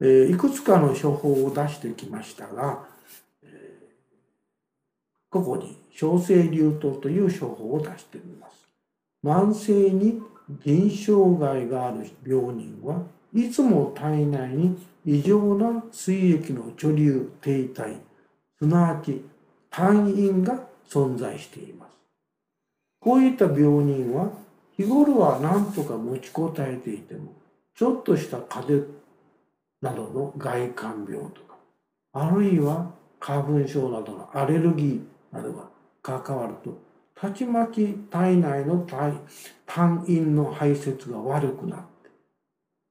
え、いくつかの処方を出してきましたが、え、ここに小生流湯という処方を出してみます。慢性に腎障害がある病人はいつも体内に異常な水液の貯留停滞すなわち単因が存在しています。こういった病人は日頃は何とか持ちこたえていてもちょっとした風邪などの外感病とかあるいは花粉症などのアレルギーなどが関わるとたちまち体内の単因の排泄が悪くなって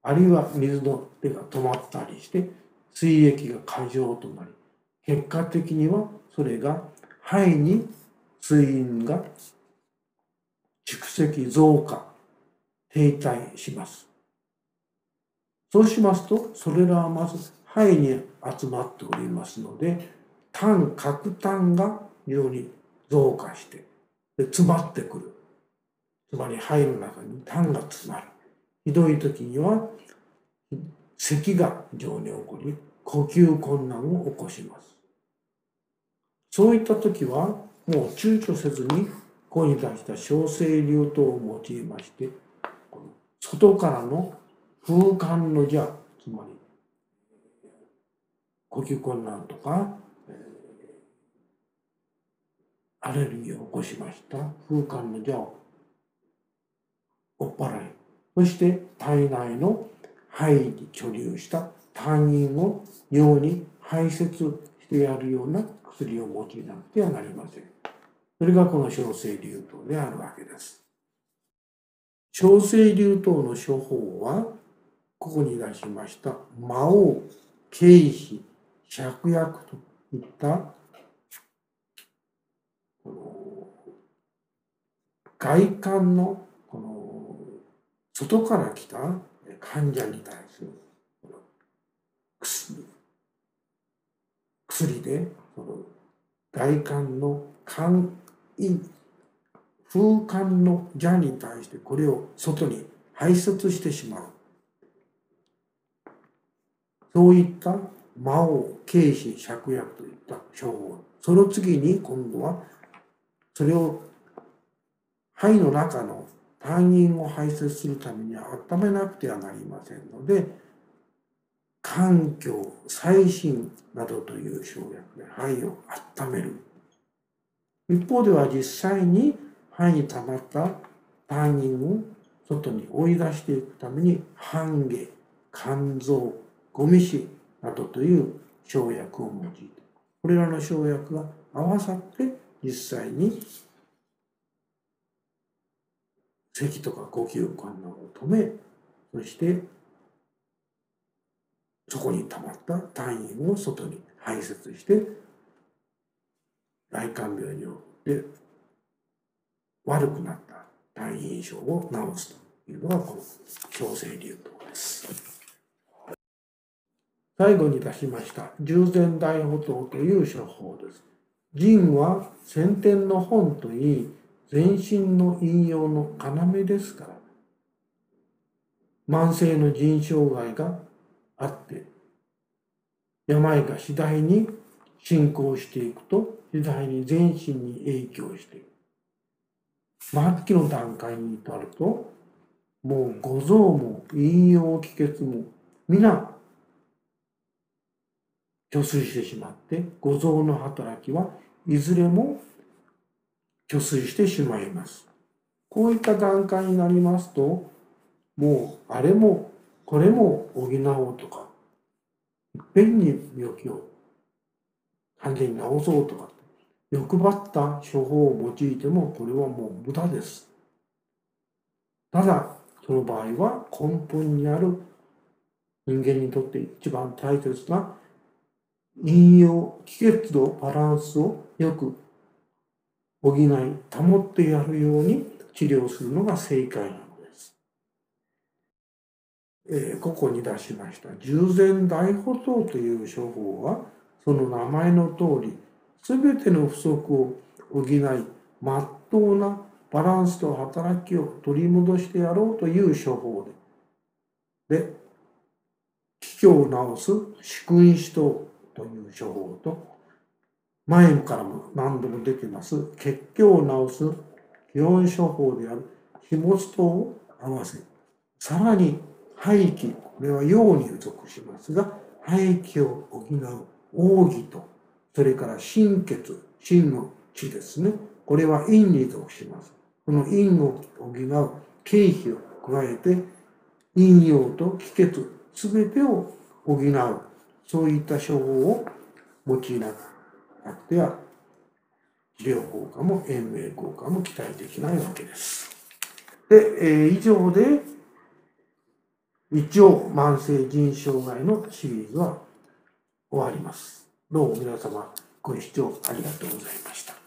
あるいは水の手が止まったりして水液が過剰となり結果的にはそれが肺に水因が蓄積増加停滞します。そうしますとそれらはまず肺に集まっておりますので痰核痰が非常に増加してで詰まってくる。つまり肺の中に痰が詰まる。ひどい時には咳が非常に起こり呼吸困難を起こします。そういった時はもう躊躇せずにここに出した小生流等を用いまして外からの風寒の邪つまり呼吸困難とか、え、アレルギーを起こしました風寒の邪を追っ払いそして体内の肺に貯留した痰飲を尿に排泄してやるような薬を用いなくてはなりません。それがこの小生流湯であるわけです。小生流湯の処方は、ここに出しました魔王、経費、芍薬といった外観のこの外から来た患者に対する薬薬でその外観の肝陰風寒の邪に対してこれを外に排出してしまう。そういった魔王軽視芍薬といった称号その次に今度はそれを肺の中の単因を排泄するためには温めなくてはなりませんので環境最新などという生薬で肺を温める。一方では実際に肺に溜まった単因を外に追い出していくために半下肝臓ゴミ死などという生薬を用いてこれらの生薬が合わさって実際に咳とか呼吸困難を止めそしてそこに溜まった単位を外に排泄して大肝病によって悪くなった単位症を治すというのがこの強制流動です。最後に出しました従前大補刀という処方です。腎は先天の本といい全身の引用の要ですから慢性の腎障害があって病が次第に進行していくと次第に全身に影響していく末期の段階に至るともう五臓も引用気血も皆虚水してしまって五臓の働きはいずれも貯水してしまいます。こういった段階になりますと、もうあれもこれも補おうとか、いっぺんに病気を完全に治そうとか、欲張った処方を用いてもこれはもう無駄です。ただ、その場合は根本にある人間にとって一番大切な引用、気血のバランスをよく補い保ってやるように治療するのが正解なのです。えー、ここに出しました。従前大補刀という処方はその名前の通り全ての不足を補いまっとうなバランスと働きを取り戻してやろうという処方で。で気気を治す主君子とという処方と前からも何度も出てます血虚を治す基本処方である飛沫糖を合わせさらに肺気これは陽に属しますが肺気を補う奥義とそれから心血心の血ですね。これは陰に属します。この陰を補う経費を加えて陰陽と気血すべてを補う。そういった処方を用いなあっては治療効果も延命効果も期待できないわけです。で、えー、以上で一応慢性腎障害のシリーズは終わります。どうも皆様ご視聴ありがとうございました。